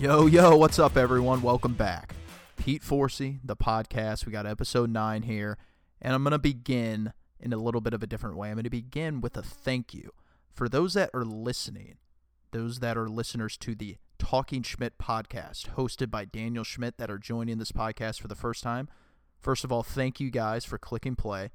Yo, yo, what's up, everyone? Welcome back. Pete Forsey, the podcast. We got episode nine here, and I'm going to begin in a little bit of a different way. I'm going to begin with a thank you for those that are listening, those that are listeners to the Talking Schmidt podcast, hosted by Daniel Schmidt, that are joining this podcast for the first time. First of all, thank you guys for clicking play.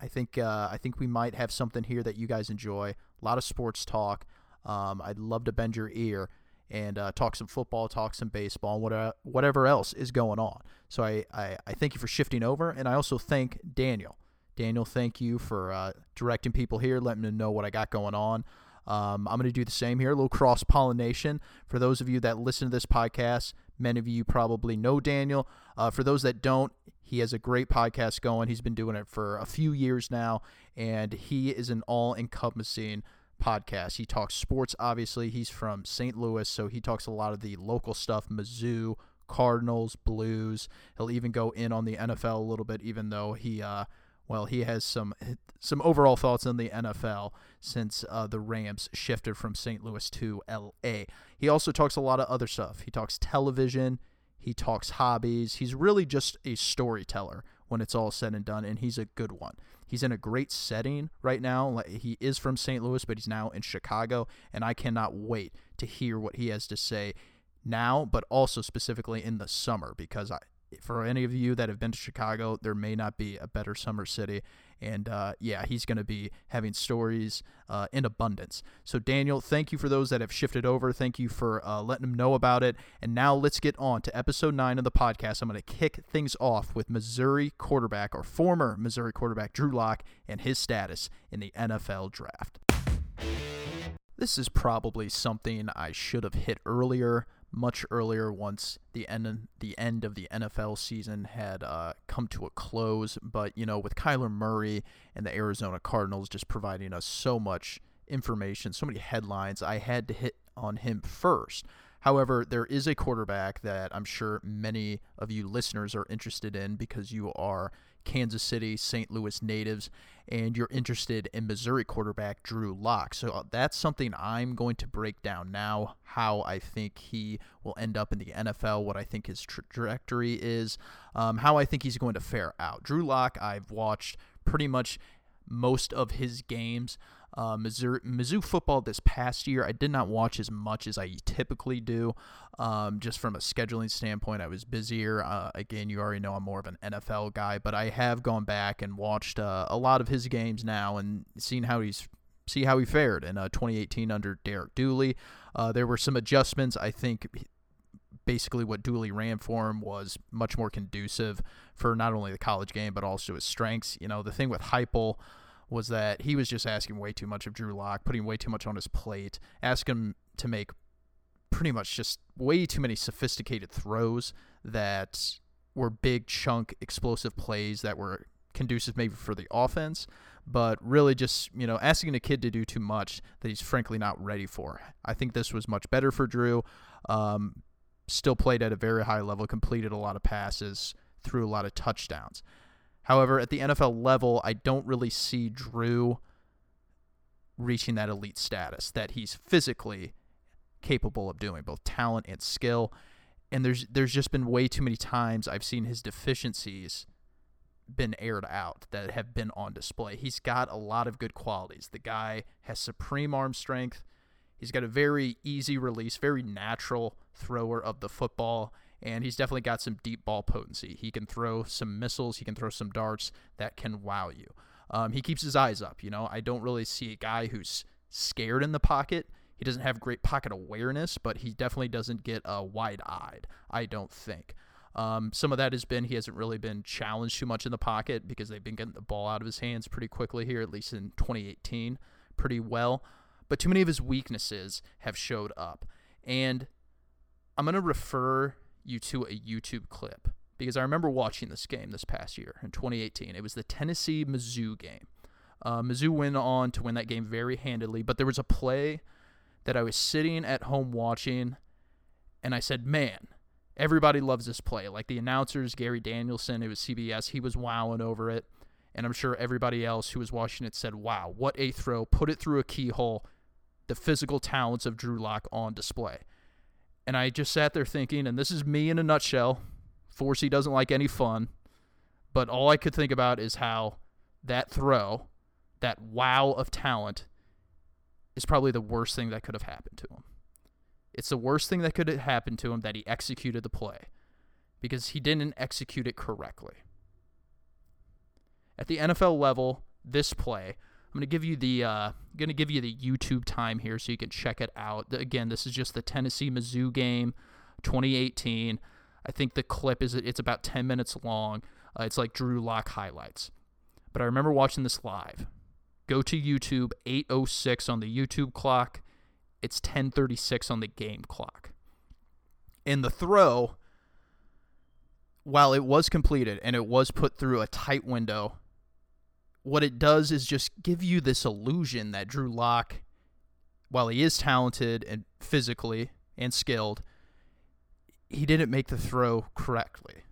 I think uh, I think we might have something here that you guys enjoy. A lot of sports talk. Um, I'd love to bend your ear and uh, talk some football, talk some baseball, whatever whatever else is going on. So I, I, I thank you for shifting over, and I also thank Daniel. Daniel, thank you for uh, directing people here, letting them know what I got going on. Um, I'm going to do the same here, a little cross pollination. For those of you that listen to this podcast, many of you probably know Daniel. Uh, for those that don't, he has a great podcast going. He's been doing it for a few years now, and he is an all encompassing podcast. He talks sports, obviously. He's from St. Louis, so he talks a lot of the local stuff Mizzou, Cardinals, Blues. He'll even go in on the NFL a little bit, even though he. Uh, well, he has some some overall thoughts on the NFL since uh, the Rams shifted from St. Louis to L.A. He also talks a lot of other stuff. He talks television. He talks hobbies. He's really just a storyteller when it's all said and done, and he's a good one. He's in a great setting right now. He is from St. Louis, but he's now in Chicago, and I cannot wait to hear what he has to say now, but also specifically in the summer because I, for any of you that have been to Chicago, there may not be a better summer city. And uh, yeah, he's going to be having stories uh, in abundance. So, Daniel, thank you for those that have shifted over. Thank you for uh, letting them know about it. And now let's get on to episode nine of the podcast. I'm going to kick things off with Missouri quarterback or former Missouri quarterback Drew Lock and his status in the NFL draft. This is probably something I should have hit earlier, much earlier once the end the end of the NFL season had uh, come to a close. But you know, with Kyler Murray and the Arizona Cardinals just providing us so much information, so many headlines, I had to hit on him first. However, there is a quarterback that I'm sure many of you listeners are interested in because you are Kansas City, St. Louis natives, and you're interested in Missouri quarterback Drew Lock. So uh, that's something I'm going to break down now how I think he will end up in the NFL, what I think his trajectory is, um, how I think he's going to fare out. Drew Lock, I've watched pretty much most of his games. Uh, Mizzou, Mizzou football this past year, I did not watch as much as I typically do. Um, just from a scheduling standpoint, I was busier. Uh, again, you already know I'm more of an NFL guy, but I have gone back and watched uh, a lot of his games now and seen how he's see how he fared in uh, 2018 under Derek Dooley. Uh, there were some adjustments. I think basically what Dooley ran for him was much more conducive for not only the college game but also his strengths. You know, the thing with Heupel was that he was just asking way too much of Drew Lock, putting way too much on his plate, asking him to make pretty much just way too many sophisticated throws that were big chunk explosive plays that were conducive maybe for the offense, but really just, you know, asking a kid to do too much that he's frankly not ready for. I think this was much better for Drew. Um, still played at a very high level, completed a lot of passes, threw a lot of touchdowns. However, at the NFL level, I don't really see Drew reaching that elite status that he's physically capable of doing, both talent and skill. And there's there's just been way too many times I've seen his deficiencies been aired out that have been on display. He's got a lot of good qualities. The guy has supreme arm strength. He's got a very easy release, very natural thrower of the football and he's definitely got some deep ball potency. He can throw some missiles, he can throw some darts that can wow you. Um, he keeps his eyes up. You know, I don't really see a guy who's scared in the pocket. He doesn't have great pocket awareness, but he definitely doesn't get uh, wide eyed, I don't think. Um, some of that has been he hasn't really been challenged too much in the pocket because they've been getting the ball out of his hands pretty quickly here, at least in 2018, pretty well. But too many of his weaknesses have showed up. And I'm going to refer you to a YouTube clip because I remember watching this game this past year in 2018. It was the Tennessee Mizzou game. Uh, Mizzou went on to win that game very handedly, but there was a play that I was sitting at home watching, and I said, "Man, everybody loves this play." Like the announcers, Gary Danielson, it was CBS, he was wowing over it, and I'm sure everybody else who was watching it said, "Wow, what a throw! Put it through a keyhole." The physical talents of Drew Lock on display. And I just sat there thinking, and this is me in a nutshell. Forsey doesn't like any fun, but all I could think about is how that throw, that wow of talent, is probably the worst thing that could have happened to him. It's the worst thing that could have happened to him that he executed the play because he didn't execute it correctly. At the NFL level, this play, I'm to give you the uh, to give you the YouTube time here so you can check it out. Again, this is just the Tennessee Mizzou game, 2018. I think the clip is it's about 10 minutes long. Uh, it's like Drew Lock highlights. But I remember watching this live. Go to YouTube 806 on the YouTube clock. It's 1036 on the game clock. In the throw, while it was completed and it was put through a tight window, what it does is just give you this illusion that Drew Lock, while he is talented and physically and skilled, he didn't make the throw correctly.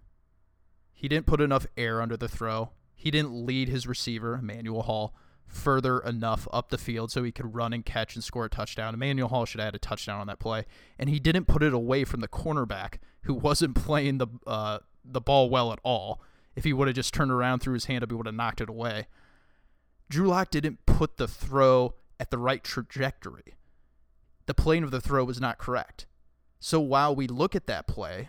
He didn't put enough air under the throw. He didn't lead his receiver, Emmanuel Hall, further enough up the field so he could run and catch and score a touchdown. Emmanuel Hall should have had a touchdown on that play, and he didn't put it away from the cornerback who wasn't playing the uh, the ball well at all. If he would have just turned around, threw his hand up, he would have knocked it away. Drew Lock didn't put the throw at the right trajectory. The plane of the throw was not correct. So while we look at that play,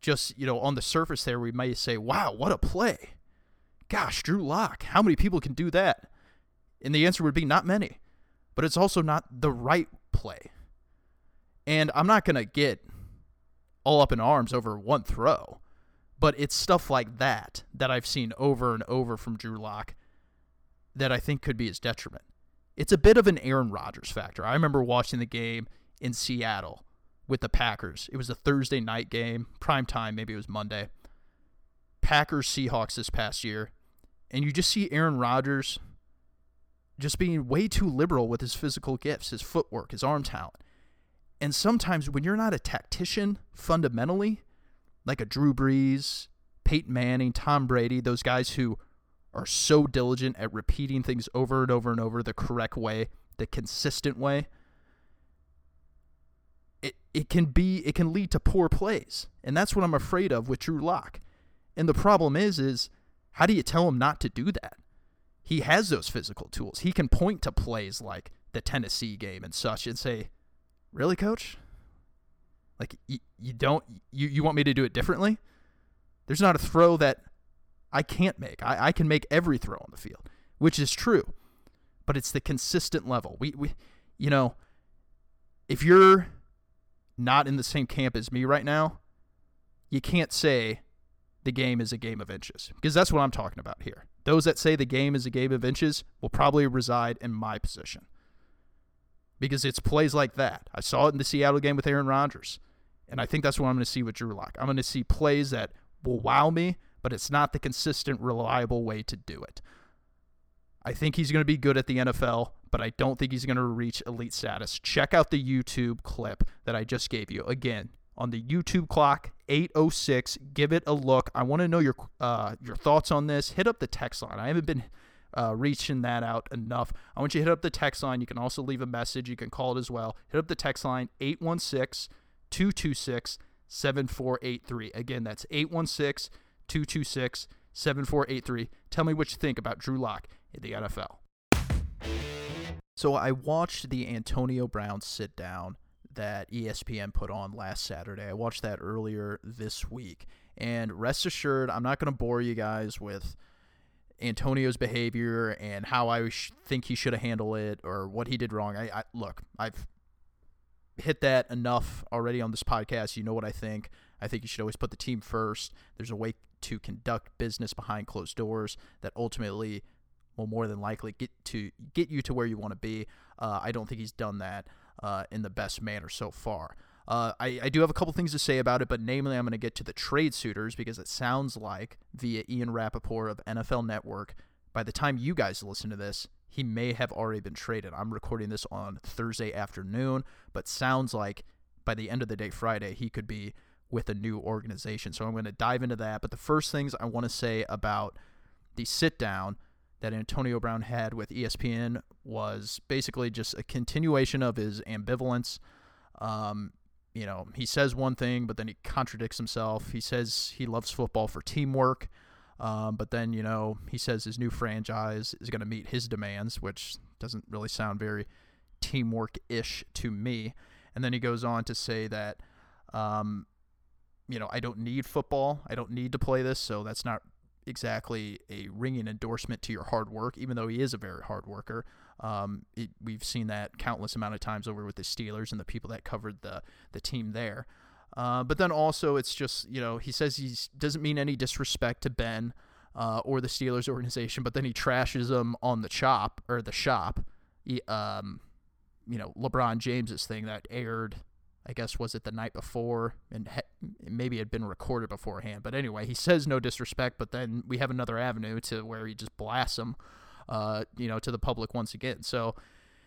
just you know on the surface there, we may say, "Wow, what a play!" Gosh, Drew Lock, how many people can do that? And the answer would be not many. But it's also not the right play. And I'm not going to get all up in arms over one throw, but it's stuff like that that I've seen over and over from Drew Lock that I think could be his detriment. It's a bit of an Aaron Rodgers factor. I remember watching the game in Seattle with the Packers. It was a Thursday night game, prime time, maybe it was Monday. Packers Seahawks this past year, and you just see Aaron Rodgers just being way too liberal with his physical gifts, his footwork, his arm talent. And sometimes when you're not a tactician fundamentally, like a Drew Brees, Peyton Manning, Tom Brady, those guys who are so diligent at repeating things over and over and over the correct way, the consistent way, it, it can be it can lead to poor plays. And that's what I'm afraid of with Drew Lock. And the problem is is how do you tell him not to do that? He has those physical tools. He can point to plays like the Tennessee game and such and say, "Really, coach? Like you, you don't you, you want me to do it differently?" There's not a throw that I can't make. I, I can make every throw on the field, which is true. But it's the consistent level. We we you know, if you're not in the same camp as me right now, you can't say the game is a game of inches because that's what I'm talking about here. Those that say the game is a game of inches will probably reside in my position because it's plays like that. I saw it in the Seattle game with Aaron Rodgers, and I think that's what I'm going to see with Drew Lock. I'm going to see plays that will wow me, but it's not the consistent, reliable way to do it. I think he's going to be good at the NFL, but I don't think he's going to reach elite status. Check out the YouTube clip that I just gave you. Again, on the YouTube clock, 806. Give it a look. I want to know your uh, your thoughts on this. Hit up the text line. I haven't been uh, reaching that out enough. I want you to hit up the text line. You can also leave a message. You can call it as well. Hit up the text line 816 226 7483. Again, that's 816 226 7483. Tell me what you think about Drew Lock in the NFL. So I watched the Antonio Brown sit down that ESPN put on last Saturday. I watched that earlier this week. And rest assured, I'm not going to bore you guys with Antonio's behavior and how I sh- think he should have handled it or what he did wrong. I, I look, I've hit that enough already on this podcast. You know what I think. I think you should always put the team first. There's a way to conduct business behind closed doors that ultimately will more than likely get to get you to where you want to be. Uh, I don't think he's done that uh, in the best manner so far. Uh, I, I do have a couple things to say about it, but namely, I'm going to get to the trade suitors because it sounds like via Ian Rapoport of NFL Network, by the time you guys listen to this, he may have already been traded. I'm recording this on Thursday afternoon, but sounds like by the end of the day, Friday, he could be with a new organization. So I'm going to dive into that. But the first things I want to say about the sit down that Antonio Brown had with ESPN was basically just a continuation of his ambivalence. Um, you know, he says one thing, but then he contradicts himself. He says he loves football for teamwork, um, but then, you know, he says his new franchise is going to meet his demands, which doesn't really sound very teamwork ish to me. And then he goes on to say that, um, you know, I don't need football. I don't need to play this. So that's not exactly a ringing endorsement to your hard work, even though he is a very hard worker. Um, it, we've seen that countless amount of times over with the Steelers and the people that covered the the team there. Uh, but then also, it's just you know he says he doesn't mean any disrespect to Ben uh, or the Steelers organization, but then he trashes them on the chop or the shop. He, um, you know LeBron James's thing that aired I guess was it the night before, and he- maybe it had been recorded beforehand. But anyway, he says no disrespect, but then we have another avenue to where he just blasts him, uh, you know, to the public once again. So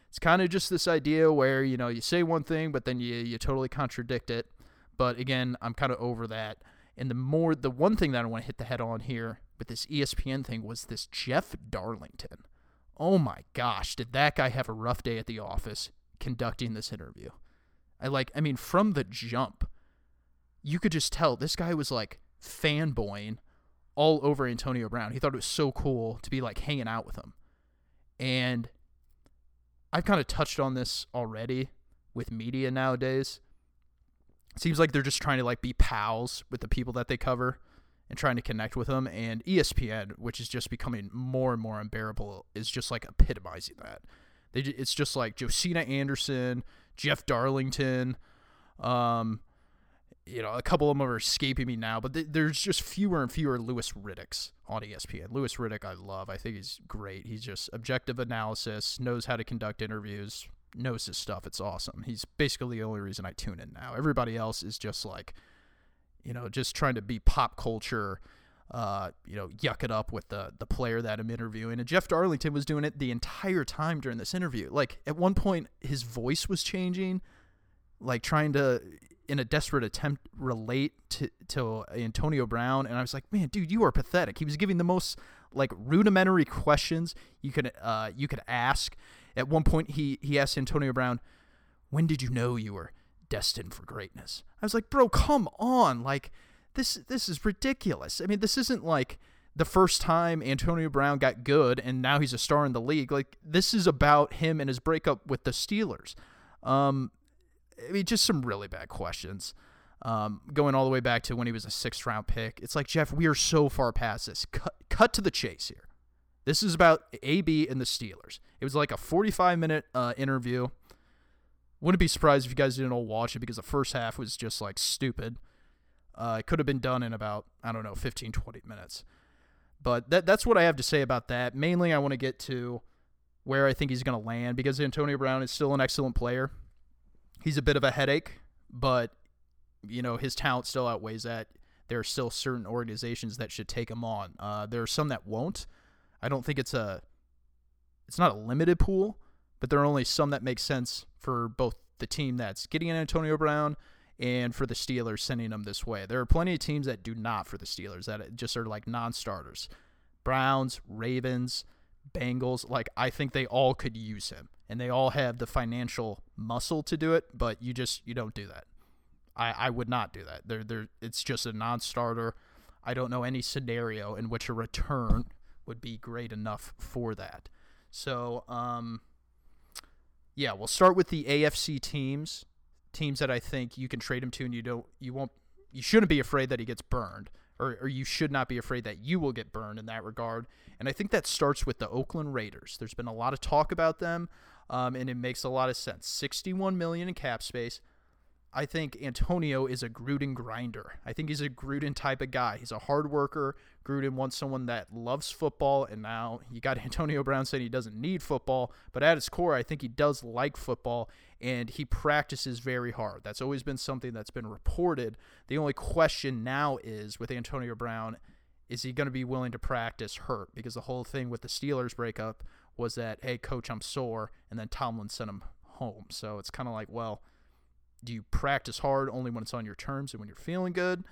it's kind of just this idea where you know you say one thing, but then you you totally contradict it. But again, I'm kind of over that. And the more the one thing that I want to hit the head on here with this ESPN thing was this Jeff Darlington. Oh my gosh, did that guy have a rough day at the office conducting this interview? I like, I mean, from the jump, you could just tell this guy was like fanboying all over Antonio Brown. He thought it was so cool to be like hanging out with him. And I've kind of touched on this already with media nowadays. It seems like they're just trying to like be pals with the people that they cover and trying to connect with them. And ESPN, which is just becoming more and more unbearable, is just like epitomizing that. They, it's just like Josina Anderson, Jeff Darlington. Um, you know, a couple of them are escaping me now, but th- there's just fewer and fewer Louis Riddicks on ESPN. Louis Riddick, I love. I think he's great. He's just objective analysis, knows how to conduct interviews, knows his stuff. It's awesome. He's basically the only reason I tune in now. Everybody else is just like, you know, just trying to be pop culture uh, you know, yuck it up with the the player that I'm interviewing. And Jeff Darlington was doing it the entire time during this interview. Like at one point, his voice was changing, like trying to, in a desperate attempt, relate to to Antonio Brown. And I was like, man, dude, you are pathetic. He was giving the most like rudimentary questions you could uh you could ask. At one point, he he asked Antonio Brown, "When did you know you were destined for greatness?" I was like, bro, come on, like this this is ridiculous. I mean, this isn't like the first time Antonio Brown got good and now he's a star in the league. Like this is about him and his breakup with the Steelers. Um, I mean, just some really bad questions. Um, going all the way back to when he was a sixth round pick. It's like Jeff, we are so far past this. Cut, cut to the chase here. This is about AB and the Steelers. It was like a 45 minute uh, interview. Wouldn't be surprised if you guys didn't all watch it because the first half was just like stupid. Uh, it could have been done in about, I don't know, 15, 20 minutes. But that, that's what I have to say about that. Mainly, I want to get to where I think he's going to land because Antonio Brown is still an excellent player. He's a bit of a headache, but, you know, his talent still outweighs that. There are still certain organizations that should take him on. Uh, there are some that won't. I don't think it's a, it's not a limited pool, but there are only some that make sense for both the team that's getting an Antonio Brown and for the Steelers sending them this way. There are plenty of teams that do not for the Steelers that just are like non-starters. Browns, Ravens, Bengals, like I think they all could use him and they all have the financial muscle to do it, but you just you don't do that. I, I would not do that. They're, they're, it's just a non-starter. I don't know any scenario in which a return would be great enough for that. So, um, yeah, we'll start with the AFC teams teams that I think you can trade him to, and you don't, you won't, you shouldn't be afraid that he gets burned, or, or you should not be afraid that you will get burned in that regard. And I think that starts with the Oakland Raiders. There's been a lot of talk about them, um, and it makes a lot of sense. 61 million in cap space. I think Antonio is a Gruden grinder. I think he's a Gruden type of guy. He's a hard worker. Gruden wants someone that loves football, and now you got Antonio Brown saying he doesn't need football, but at its core, I think he does like football, and he practices very hard. That's always been something that's been reported. The only question now is with Antonio Brown, is he going to be willing to practice hurt? Because the whole thing with the Steelers breakup was that, hey, coach, I'm sore, and then Tomlin sent him home. So it's kind of like, well, do you practice hard only when it's on your terms and when you're feeling good?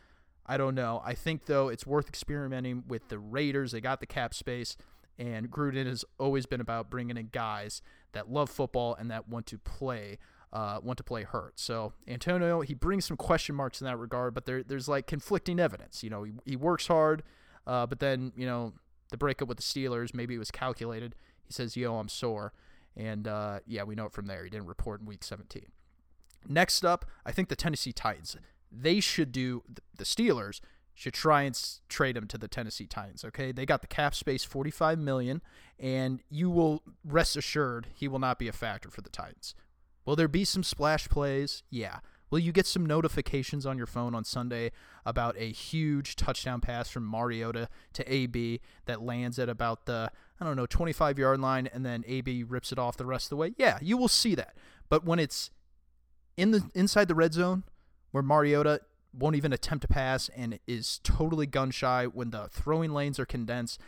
I don't know. I think though it's worth experimenting with the Raiders. They got the cap space, and Gruden has always been about bringing in guys that love football and that want to play uh, went to play hurt. So Antonio, he brings some question marks in that regard, but there, there's like conflicting evidence. You know, he, he works hard, uh, but then, you know, the breakup with the Steelers, maybe it was calculated. He says, yo, I'm sore. And uh, yeah, we know it from there. He didn't report in week 17. Next up, I think the Tennessee Titans. They should do, the Steelers should try and trade him to the Tennessee Titans. Okay, they got the cap space, forty-five million, and you will rest assured he will not be a factor for the Titans. Will there be some splash plays? Yeah. Will you get some notifications on your phone on Sunday about a huge touchdown pass from Mariota to AB that lands at about the I don't know 25 yard line and then AB rips it off the rest of the way? Yeah, you will see that. But when it's in the inside the red zone where Mariota won't even attempt to pass and is totally gun shy when the throwing lanes are condensed,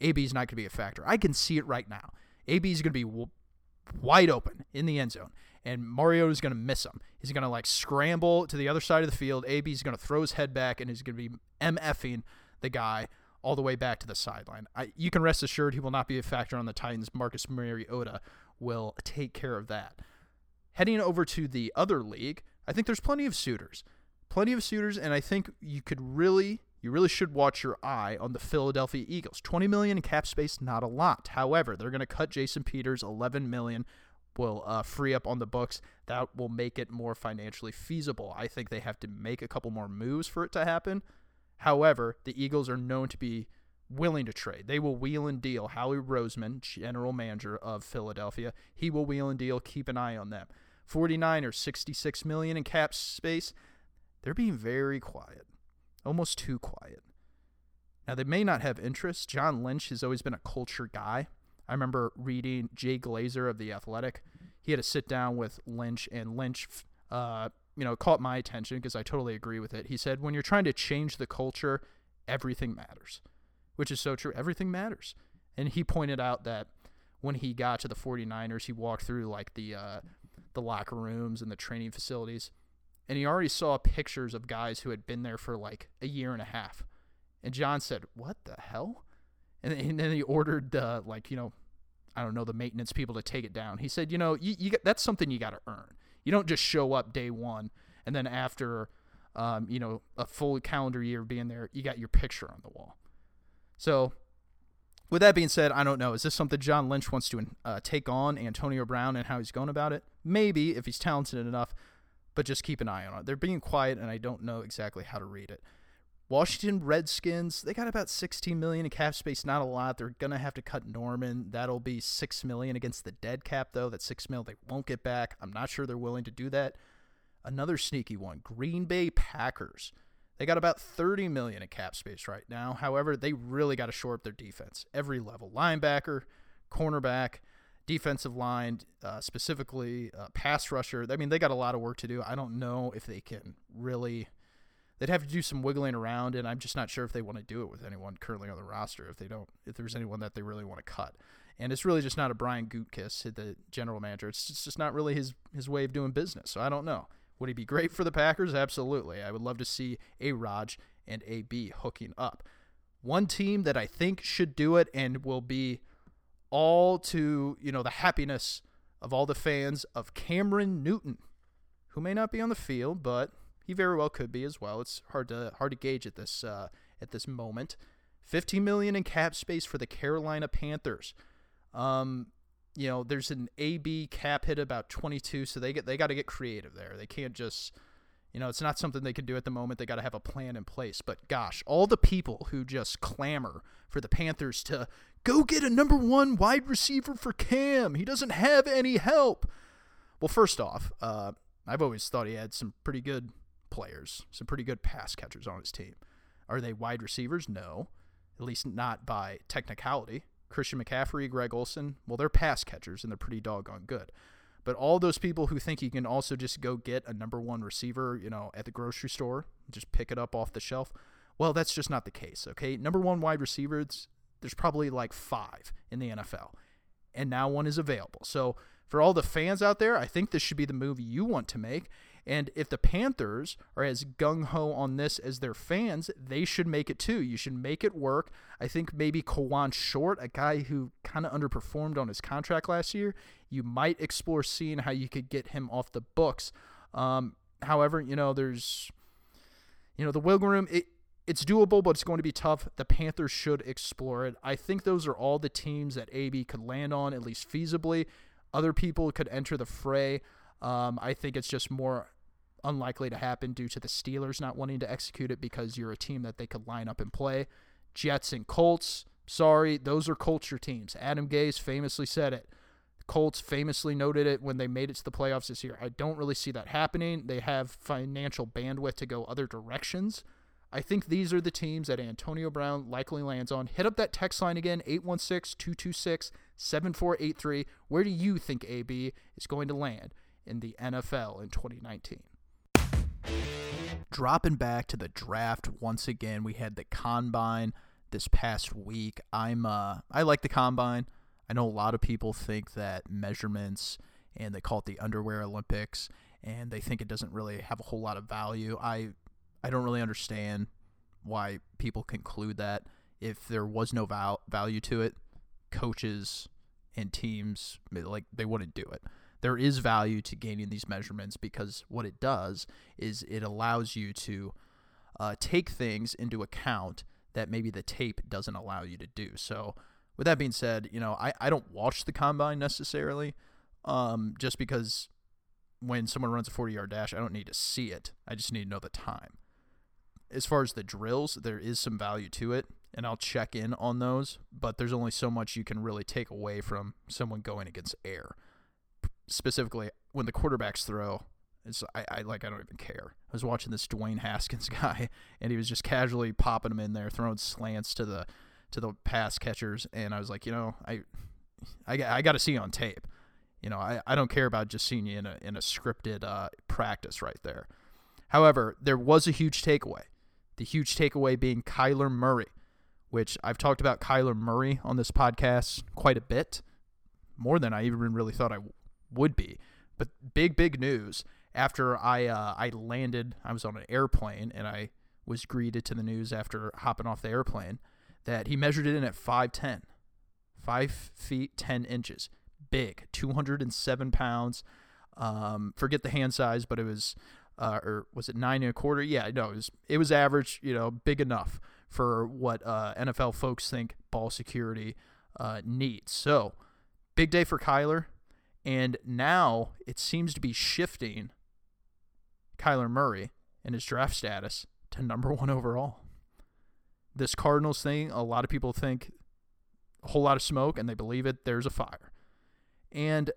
AB is not going to be a factor. I can see it right now. AB is going to be wide open in the end zone, and Mario is going to miss him. He's going to like scramble to the other side of the field. AB is going to throw his head back, and he's going to be MFing the guy all the way back to the sideline. I, you can rest assured he will not be a factor on the Titans. Marcus Mariota will take care of that. Heading over to the other league, I think there's plenty of suitors plenty of suitors, and I think you could really, you really should watch your eye on the Philadelphia Eagles. 20 million in cap space, not a lot. However, they're going to cut Jason Peters. 11 million will uh, free up on the books. That will make it more financially feasible. I think they have to make a couple more moves for it to happen. However, the Eagles are known to be willing to trade. They will wheel and deal. Howie Roseman, general manager of Philadelphia, he will wheel and deal. Keep an eye on them. 49ers, 66 million in cap space they're being very quiet, almost too quiet. Now, they may not have interest. John Lynch has always been a culture guy. I remember reading Jay Glazer of The Athletic. He had to sit down with Lynch, and Lynch, uh, you know, caught my attention because I totally agree with it. He said, when you're trying to change the culture, everything matters, which is so true. Everything matters. And he pointed out that when he got to the 49ers, he walked through like the uh, the locker rooms and the training facilities and he already saw pictures of guys who had been there for like a year and a half. And John said, "What the hell?" And, then he ordered the like you know, I don't know the maintenance people to take it down. He said, "You know, you, you that's something you got to earn. You don't just show up day one and then after, um, you know, a full calendar year of being there, you got your picture on the wall." So. With that being said, I don't know. Is this something John Lynch wants to uh, take on Antonio Brown and how he's going about it? Maybe if he's talented enough but just keep an eye on it. They're being quiet, and I don't know exactly how to read it. Washington Redskins, they got about 16 million in cap space, not a lot. They're gonna have to cut Norman. That'll be six million against the dead cap, though. That's six mil they won't get back. I'm not sure they're willing to do that. Another sneaky one, Green Bay Packers. They got about 30 million in cap space right now. However, they really got to shore up their defense. Every level, linebacker, cornerback defensive line, uh, specifically uh, pass rusher. I mean, they got a lot of work to do. I don't know if they can really. They'd have to do some wiggling around, and I'm just not sure if they want to do it with anyone currently on the roster. If they don't, if there's anyone that they really want to cut, and it's really just not a Brian Gutekunst, the general manager. It's just not really his his way of doing business. So I don't know. Would he be great for the Packers? Absolutely. I would love to see A-Rod and a B hooking up. One team that I think should do it and will be all to, you know, the happiness of all the fans of Cameron Newton, who may not be on the field, but he very well could be as well. It's hard to hard to gauge at this uh, at this moment. 15 million in cap space for the Carolina Panthers. Um, you know, there's an AB cap hit about 22, so they get they got to get creative there. They can't just you know, it's not something they can do at the moment. They got to have a plan in place. But gosh, all the people who just clamor for the Panthers to go get a number one wide receiver for Cam. He doesn't have any help. Well, first off, uh, I've always thought he had some pretty good players, some pretty good pass catchers on his team. Are they wide receivers? No, at least not by technicality. Christian McCaffrey, Greg Olsen, well, they're pass catchers and they're pretty doggone good. But all those people who think you can also just go get a number one receiver, you know, at the grocery store, just pick it up off the shelf, well, that's just not the case. Okay, number one wide receivers, there's probably like five in the NFL, and now one is available. So for all the fans out there, I think this should be the move you want to make. And if the Panthers are as gung ho on this as their fans, they should make it too. You should make it work. I think maybe Kawann Short, a guy who kind of underperformed on his contract last year, you might explore seeing how you could get him off the books. Um, however, you know, there's, you know, the wiggle room. It, it's doable, but it's going to be tough. The Panthers should explore it. I think those are all the teams that AB could land on, at least feasibly. Other people could enter the fray. Um, I think it's just more unlikely to happen due to the Steelers not wanting to execute it because you're a team that they could line up and play. Jets and Colts, sorry, those are culture teams. Adam Gase famously said it. Colts famously noted it when they made it to the playoffs this year. I don't really see that happening. They have financial bandwidth to go other directions. I think these are the teams that Antonio Brown likely lands on. Hit up that text line again, 816 226 7483. Where do you think AB is going to land in the NFL in 2019? Dropping back to the draft once again, we had the combine this past week. I'm uh I like the combine. I know a lot of people think that measurements and they call it the underwear Olympics and they think it doesn't really have a whole lot of value. I I don't really understand why people conclude that if there was no val- value to it, coaches and teams like they wouldn't do it. There is value to gaining these measurements because what it does is it allows you to uh, take things into account that maybe the tape doesn't allow you to do. So, with that being said, you know I, I don't watch the combine necessarily, um, just because when someone runs a 40 yard dash, I don't need to see it. I just need to know the time as far as the drills, there is some value to it, and I'll check in on those, but there's only so much you can really take away from someone going against air. Specifically, when the quarterbacks throw, it's I, I like I don't even care. I was watching this Dwayne Haskins guy, and he was just casually popping them in there, throwing slants to the to the pass catchers, and I was like, you know, I I, I got to see you on tape. You know, I, I don't care about just seeing you in a in a scripted uh, practice right there. However, there was a huge takeaway. The huge takeaway being Kyler Murray, which I've talked about Kyler Murray on this podcast quite a bit, more than I even really thought I would be. But big, big news after I uh, I landed. I was on an airplane and I was greeted to the news after hopping off the airplane that he measured it in at 5'10, 5 feet 10 inches, big, 207 pounds. Um, forget the hand size, but it was uh, or was it nine and a quarter? Yeah, no, it was it was average. You know, big enough for what uh, NFL folks think ball security uh, needs. So, big day for Kyler, and now it seems to be shifting Kyler Murray and his draft status to number one overall. This Cardinals thing, a lot of people think a whole lot of smoke, and they believe it. There's a fire, and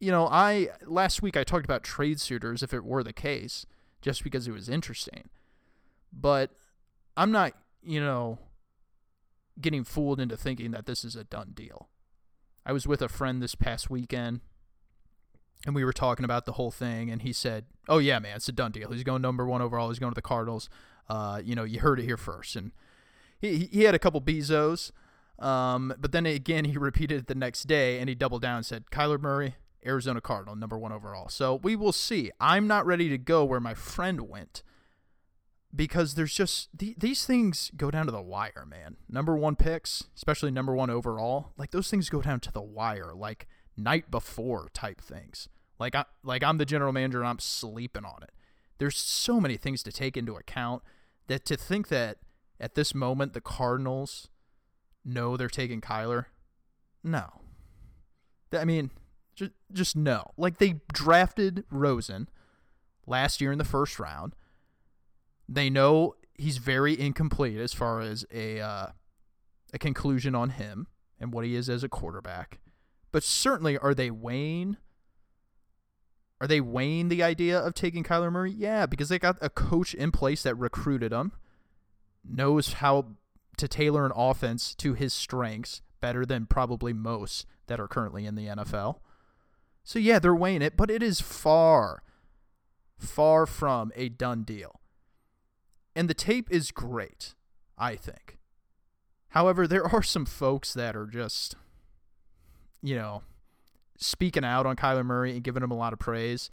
you know, I last week I talked about trade suitors if it were the case, just because it was interesting. But I'm not, you know, getting fooled into thinking that this is a done deal. I was with a friend this past weekend and we were talking about the whole thing and he said, "Oh yeah, man, it's a done deal. He's going number 1 overall. He's going to the Cardinals. Uh, you know, you heard it here first." And he he had a couple bezos um, but then again, he repeated it the next day and he doubled down and said, Kyler Murray, Arizona Cardinal, number one overall. So we will see. I'm not ready to go where my friend went because there's just these things go down to the wire, man. Number one picks, especially number one overall, like those things go down to the wire, like night before type things. Like I like I'm the general manager and I'm sleeping on it. There's so many things to take into account that to think that at this moment the Cardinals know they're taking Kyler, no. I mean, just, just no. Like they drafted Rosen last year in the first round. They know he's very incomplete as far as a uh, a conclusion on him and what he is as a quarterback. But certainly, are they weighing? Are they weighing the idea of taking Kyler Murray? Yeah, because they got a coach in place that recruited him, knows how to tailor an offense to his strengths better than probably most that are currently in the NFL. So yeah, they're weighing it, but it is far, far from a done deal. And the tape is great, I think. However, there are some folks that are just, you know, speaking out on Kyler Murray and giving him a lot of praise.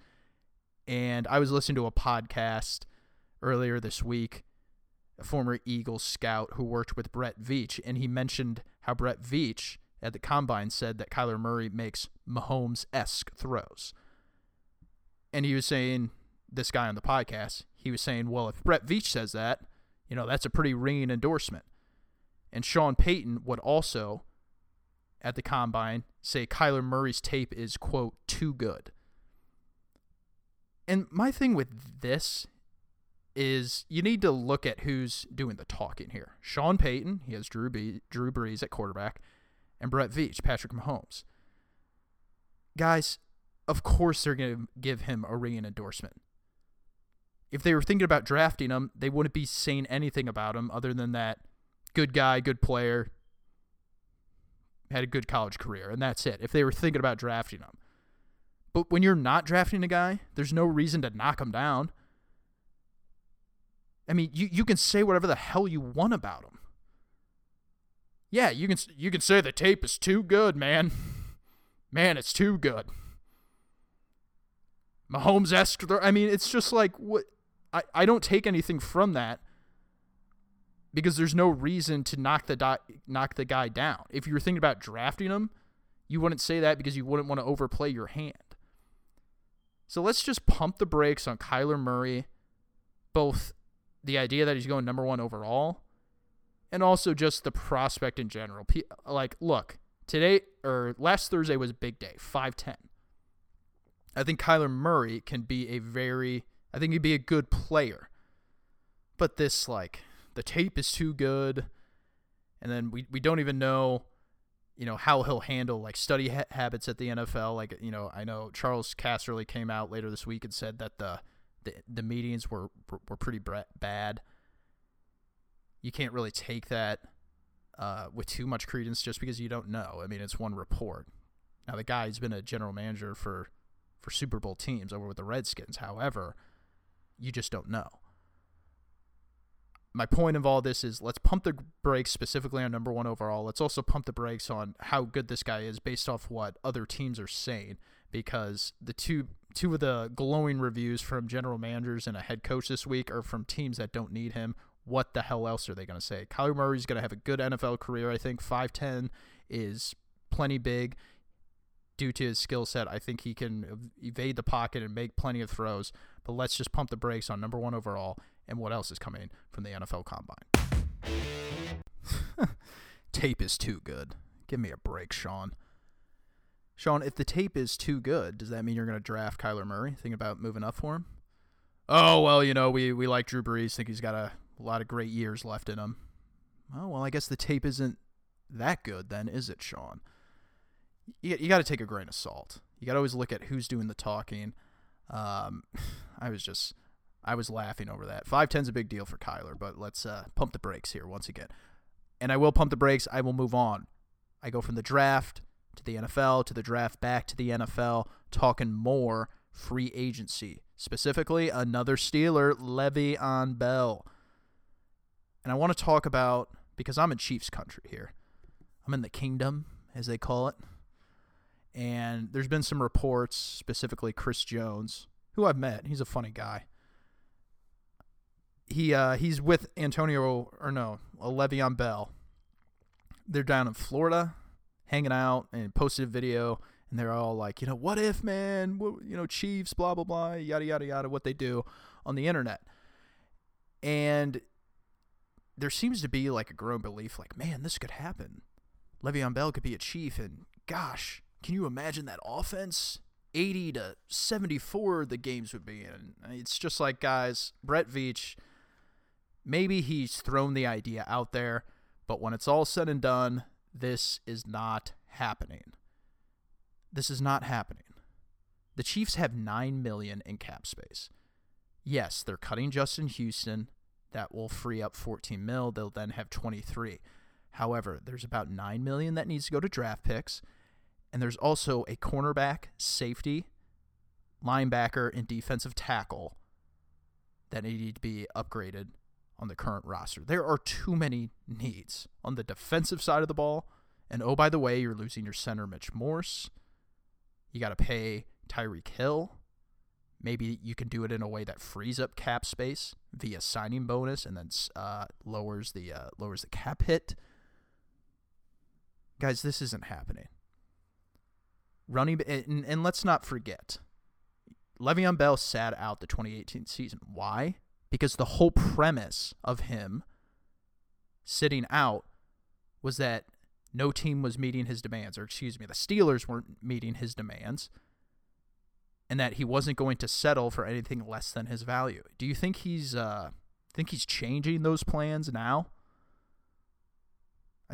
And I was listening to a podcast earlier this week, a former Eagles scout who worked with Brett Veach, and he mentioned how Brett Veach at the combine said that Kyler Murray makes Mahomes esque throws. And he was saying, this guy on the podcast, he was saying, well, if Brett Veach says that, you know, that's a pretty ringing endorsement. And Sean Payton would also, at the combine, say Kyler Murray's tape is, quote, too good. And my thing with this is you need to look at who's doing the talking here. Sean Payton, he has Drew, B- Drew Brees at quarterback, and Brett Veach, Patrick Mahomes. Guys, of course they're going to give him a ringing endorsement. If they were thinking about drafting him, they wouldn't be saying anything about him other than that good guy, good player, had a good college career, and that's it. If they were thinking about drafting him. But when you're not drafting a guy, there's no reason to knock him down. I mean, you, you can say whatever the hell you want about him. Yeah, you can you can say the tape is too good, man. Man, it's too good. Mahomes esque. I mean, it's just like what I, I don't take anything from that because there's no reason to knock the di- knock the guy down. If you were thinking about drafting him, you wouldn't say that because you wouldn't want to overplay your hand. So let's just pump the brakes on Kyler Murray, both the idea that he's going number one overall, and also just the prospect in general. Like, look, today or last Thursday was a big day, five ten. I think Kyler Murray can be a very, I think he'd be a good player. But this, like, the tape is too good, and then we we don't even know, you know, how he'll handle like study ha- habits at the NFL. Like, you know, I know Charles Casserly came out later this week and said that the the, the meetings were were pretty bad. You can't really take that uh, with too much credence just because you don't know. I mean, it's one report. Now the guy's been a general manager for for Super Bowl teams over with the Redskins. However, you just don't know. My point of all this is let's pump the brakes specifically on number one overall. Let's also pump the brakes on how good this guy is based off what other teams are saying because the two two of the glowing reviews from general managers and a head coach this week are from teams that don't need him. What the hell else are they going to say? Kyler Murray's going to have a good NFL career. I think 5'10 is plenty big due to his skill set. I think he can evade the pocket and make plenty of throws. But let's just pump the brakes on number one overall and what else is coming from the NFL Combine. Tape is too good. Give me a break, Sean. Sean, if the tape is too good, does that mean you're going to draft Kyler Murray? Thinking about moving up for him? Oh well, you know we we like Drew Brees. Think he's got a, a lot of great years left in him. Oh well, I guess the tape isn't that good then, is it, Sean? You you got to take a grain of salt. You got to always look at who's doing the talking. Um, I was just I was laughing over that. Five ten's a big deal for Kyler, but let's uh, pump the brakes here once again. And I will pump the brakes. I will move on. I go from the draft to the NFL, to the draft, back to the NFL, talking more free agency. Specifically, another Steeler, Le'Veon Bell. And I want to talk about, because I'm in Chiefs country here, I'm in the kingdom, as they call it. And there's been some reports, specifically Chris Jones, who I've met. He's a funny guy. He uh, he's with Antonio or no, Le'Veon Bell. They're down in Florida hanging out and posted a video and they're all like, you know, what if, man, what, you know, Chiefs, blah, blah, blah, yada, yada, yada, what they do on the internet. And there seems to be like a growing belief, like, man, this could happen. Le'Veon Bell could be a Chief, and gosh, can you imagine that offense? 80 to 74 the games would be in. It's just like, guys, Brett Veach, maybe he's thrown the idea out there, but when it's all said and done, this is not happening. This is not happening. The Chiefs have 9 million in cap space. Yes, they're cutting Justin Houston. That will free up 14 mil. They'll then have 23. However, there's about 9 million that needs to go to draft picks, and there's also a cornerback, safety, linebacker, and defensive tackle that need to be upgraded on the current roster. There are too many needs on the defensive side of the ball. And oh, by the way, you're losing your center, Mitch Morse. You got to pay Tyreek Hill. Maybe you can do it in a way that frees up cap space via signing bonus and then uh, lowers the uh, lowers the cap hit. Guys, this isn't happening. Running and, and let's not forget, Le'Veon Bell sat out the 2018 season. Why? Because the whole premise of him sitting out was that no team was meeting his demands, or excuse me, the Steelers weren't meeting his demands, and that he wasn't going to settle for anything less than his value. Do you think he's uh, think he's changing those plans now?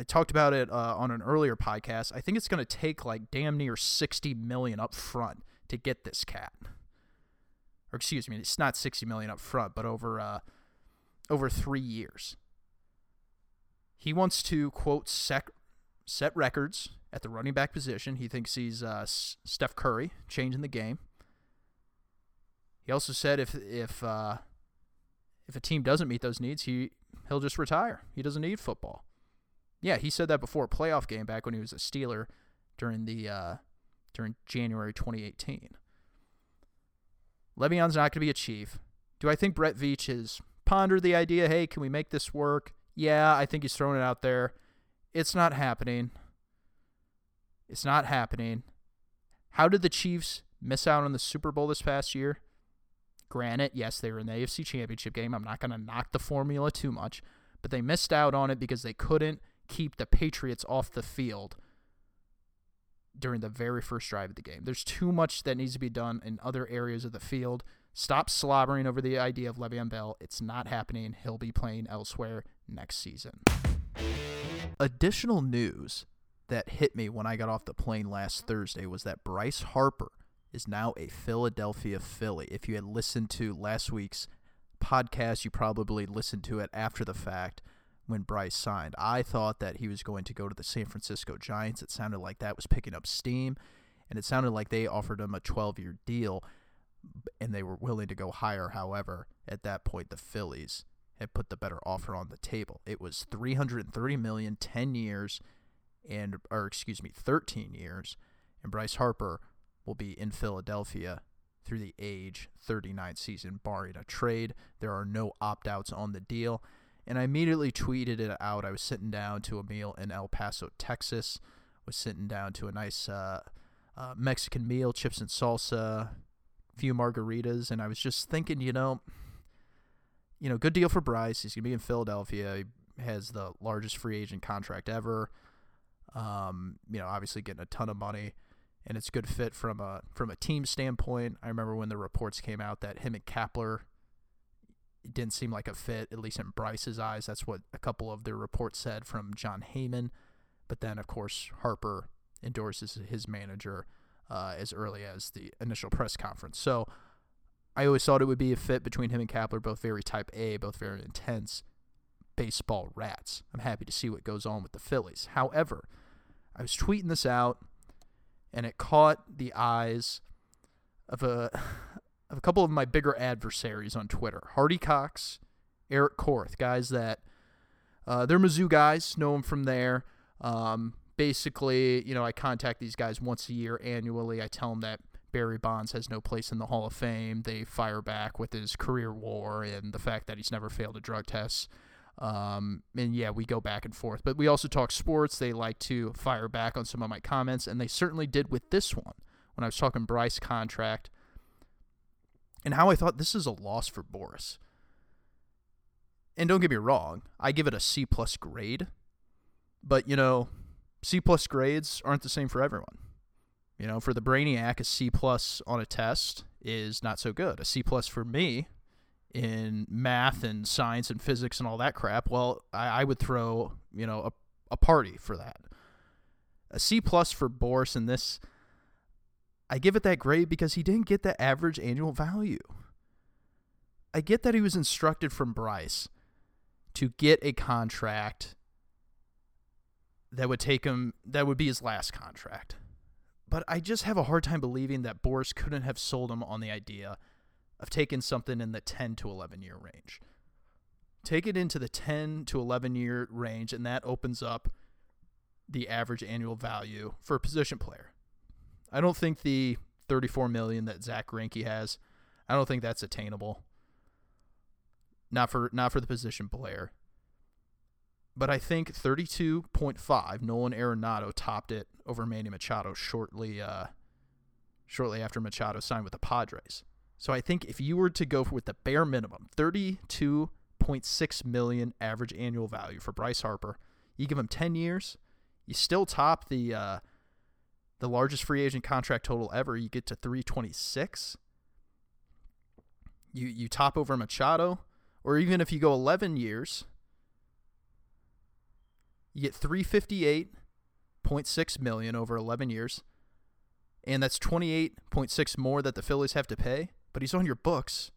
I talked about it uh, on an earlier podcast. I think it's going to take like damn near 60 million up front to get this cat. Or excuse me, it's not 60 million up front, but over uh, over 3 years. He wants to quote sec- set records at the running back position. He thinks he's uh, Steph Curry changing the game. He also said if if uh, if a team doesn't meet those needs, he he'll just retire. He doesn't need football. Yeah, he said that before a playoff game back when he was a Steeler during the uh, during January 2018. Le'Veon's not going to be a Chief. Do I think Brett Veach has pondered the idea? Hey, can we make this work? Yeah, I think he's thrown it out there. It's not happening. It's not happening. How did the Chiefs miss out on the Super Bowl this past year? Granted, yes, they were in the AFC Championship game. I'm not going to knock the formula too much, but they missed out on it because they couldn't keep the Patriots off the field during the very first drive of the game. There's too much that needs to be done in other areas of the field. Stop slobbering over the idea of Le'Veon Bell. It's not happening. He'll be playing elsewhere next season. Additional news that hit me when I got off the plane last Thursday was that Bryce Harper is now a Philadelphia Philly. If you had listened to last week's podcast, you probably listened to it after the fact when Bryce signed. I thought that he was going to go to the San Francisco Giants. It sounded like that was picking up steam, and it sounded like they offered him a 12 year deal, and they were willing to go higher. However, at that point, the Phillies had put the better offer on the table. It was 330 million, 10 years, and or excuse me, 13 years, and Bryce Harper will be in Philadelphia through the age 39 season, barring a trade. There are no opt outs on the deal. And I immediately tweeted it out. I was sitting down to a meal in El Paso, Texas. Was sitting down to a nice uh, uh, Mexican meal, chips and salsa, few margaritas, and I was just thinking, you know, you know, good deal for Bryce. He's gonna be in Philadelphia. He has the largest free agent contract ever. Um, you know, obviously getting a ton of money, and it's good fit from a from a team standpoint. I remember when the reports came out that him and Kapler it didn't seem like a fit, at least in Bryce's eyes. That's what a couple of the reports said from Jon Heyman. But then, of course, Harper endorses his manager uh, as early as the initial press conference. So I always thought it would be a fit between him and Kapler, both very type A, both very intense baseball rats. I'm happy to see what goes on with the Phillies. However, I was tweeting this out, and it caught the eyes of a a couple of my bigger adversaries on Twitter Hardy Cox, Eric Korth, guys that uh, they're Mizzou guys, know them from there. Um, basically, you know, I contact these guys once a year annually. I tell them that Barry Bonds has no place in the Hall of Fame. They fire back with his career war and the fact that he's never failed a drug test. Um, and yeah, we go back and forth. But we also talk sports. They like to fire back on some of my comments, and they certainly did with this one when I was talking Bryce contract and how I thought this is a loss for Boras. And don't get me wrong, I give it a C plus grade, but you know, C plus grades aren't the same for everyone. You know, for the brainiac, a C plus on a test is not so good. A C plus for me in math and science and physics and all that crap, well, I, I would throw you know a a party for that. A C plus for Boras in this I give it that grade because he didn't get the average annual value. I get that he was instructed from Bryce to get a contract that would take him that would be his last contract. But I just have a hard time believing that Boras couldn't have sold him on the idea of taking something in the 10 to 11 year range. Take it into the 10 to 11 year range, and that opens up the average annual value for a position player. I don't think the 34 million that Zack Greinke has. I don't think that's attainable. Not for not for the position player. But I think 32.5 Nolan Arenado topped it over Manny Machado shortly uh, shortly after Machado signed with the Padres. So I think if you were to go with the bare minimum, 32.6 million average annual value for Bryce Harper, you give him 10 years, you still top the uh, the largest free agent contract total ever. You get to 326. You you top over Machado, or even if you go 11 years, you get 358.6 million over 11 years. And that's 28.6 more that the Phillies have to pay, but he's on your books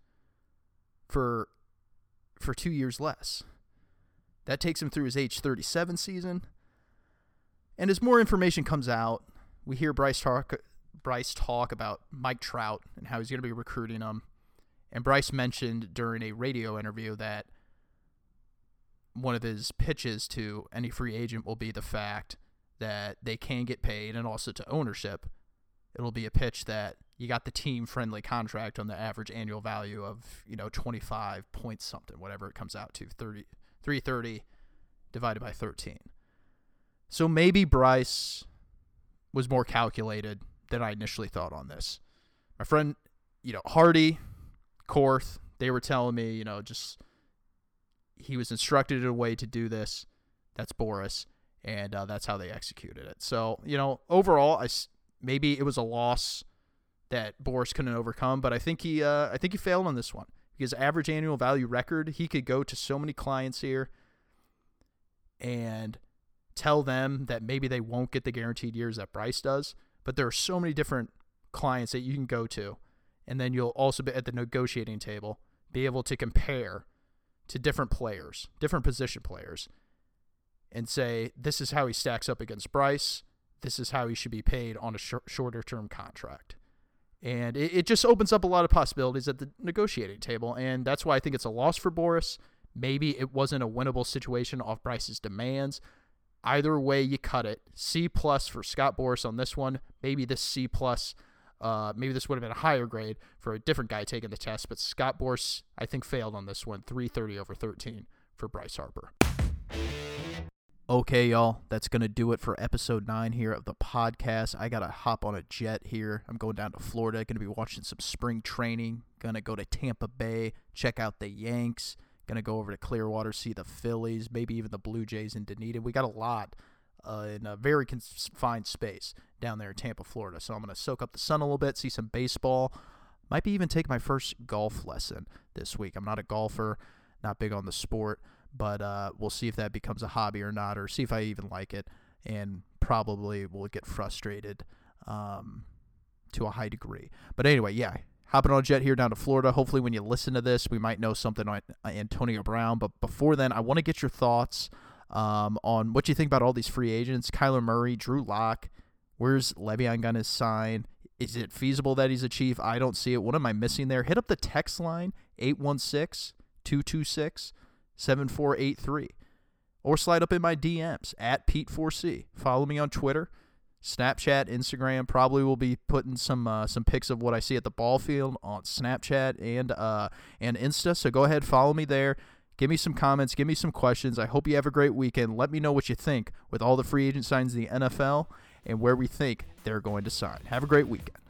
for for 2 years less. That takes him through his age 37 season. And as more information comes out, we hear Bryce talk Bryce talk about Mike Trout and how he's going to be recruiting him. And Bryce mentioned during a radio interview that one of his pitches to any free agent will be the fact that they can get paid and also to ownership. It'll be a pitch that you got the team friendly contract on the average annual value of, you know, 25 points something, whatever it comes out to, 30 330 divided by 13. So maybe Bryce was more calculated than I initially thought on this. My friend, you know, Hardy, Korth, they were telling me, you know, just he was instructed in a way to do this. That's Boras, and uh, that's how they executed it. So, you know, overall, I maybe it was a loss that Boras couldn't overcome, but I think he, uh, I think he failed on this one because average annual value record, he could go to so many clients here and tell them that maybe they won't get the guaranteed years that Bryce does, but there are so many different clients that you can go to, and then you'll also be at the negotiating table be able to compare to different players, different position players, and say this is how he stacks up against Bryce. This is how he should be paid on a sh- shorter term contract. And it, it just opens up a lot of possibilities at the negotiating table. And that's why I think it's a loss for Boras. Maybe it wasn't a winnable situation off Bryce's demands. Either way you cut it, C plus for Scott Boras on this one. Maybe this C plus, uh, maybe this would have been a higher grade for a different guy taking the test. But Scott Boras, I think, failed on this one. 330 over 13 for Bryce Harper. Okay, y'all, that's going to do it for episode 9 here of the podcast. I got to hop on a jet here. I'm going down to Florida, going to be watching some spring training, going to go to Tampa Bay, check out the Yanks, going to go over to Clearwater, see the Phillies, maybe even the Blue Jays in Dunedin. We got a lot uh, in a very confined space down there in Tampa, Florida. So I'm going to soak up the sun a little bit, see some baseball. Might be even take my first golf lesson this week. I'm not a golfer, not big on the sport but uh, we'll see if that becomes a hobby or not, or see if I even like it, and probably will get frustrated um, to a high degree. But anyway, yeah, hopping on a jet here down to Florida. Hopefully, when you listen to this, we might know something on Antonio Brown. But before then, I want to get your thoughts um, on what you think about all these free agents: Kyler Murray, Drew Lock. Where's Le'Veon going to sign? Is it feasible that he's a chief? I don't see it. What am I missing there? Hit up the text line 816 226 7483. Or slide up in my DMs at Pete4C. Follow me on Twitter, Snapchat, Instagram. Probably will be putting some uh, some pics of what I see at the ball field on Snapchat and uh, and Insta. So go ahead, follow me there. Give me some comments. Give me some questions. I hope you have a great weekend. Let me know what you think with all the free agent signs in the NFL and where we think they're going to sign. Have a great weekend.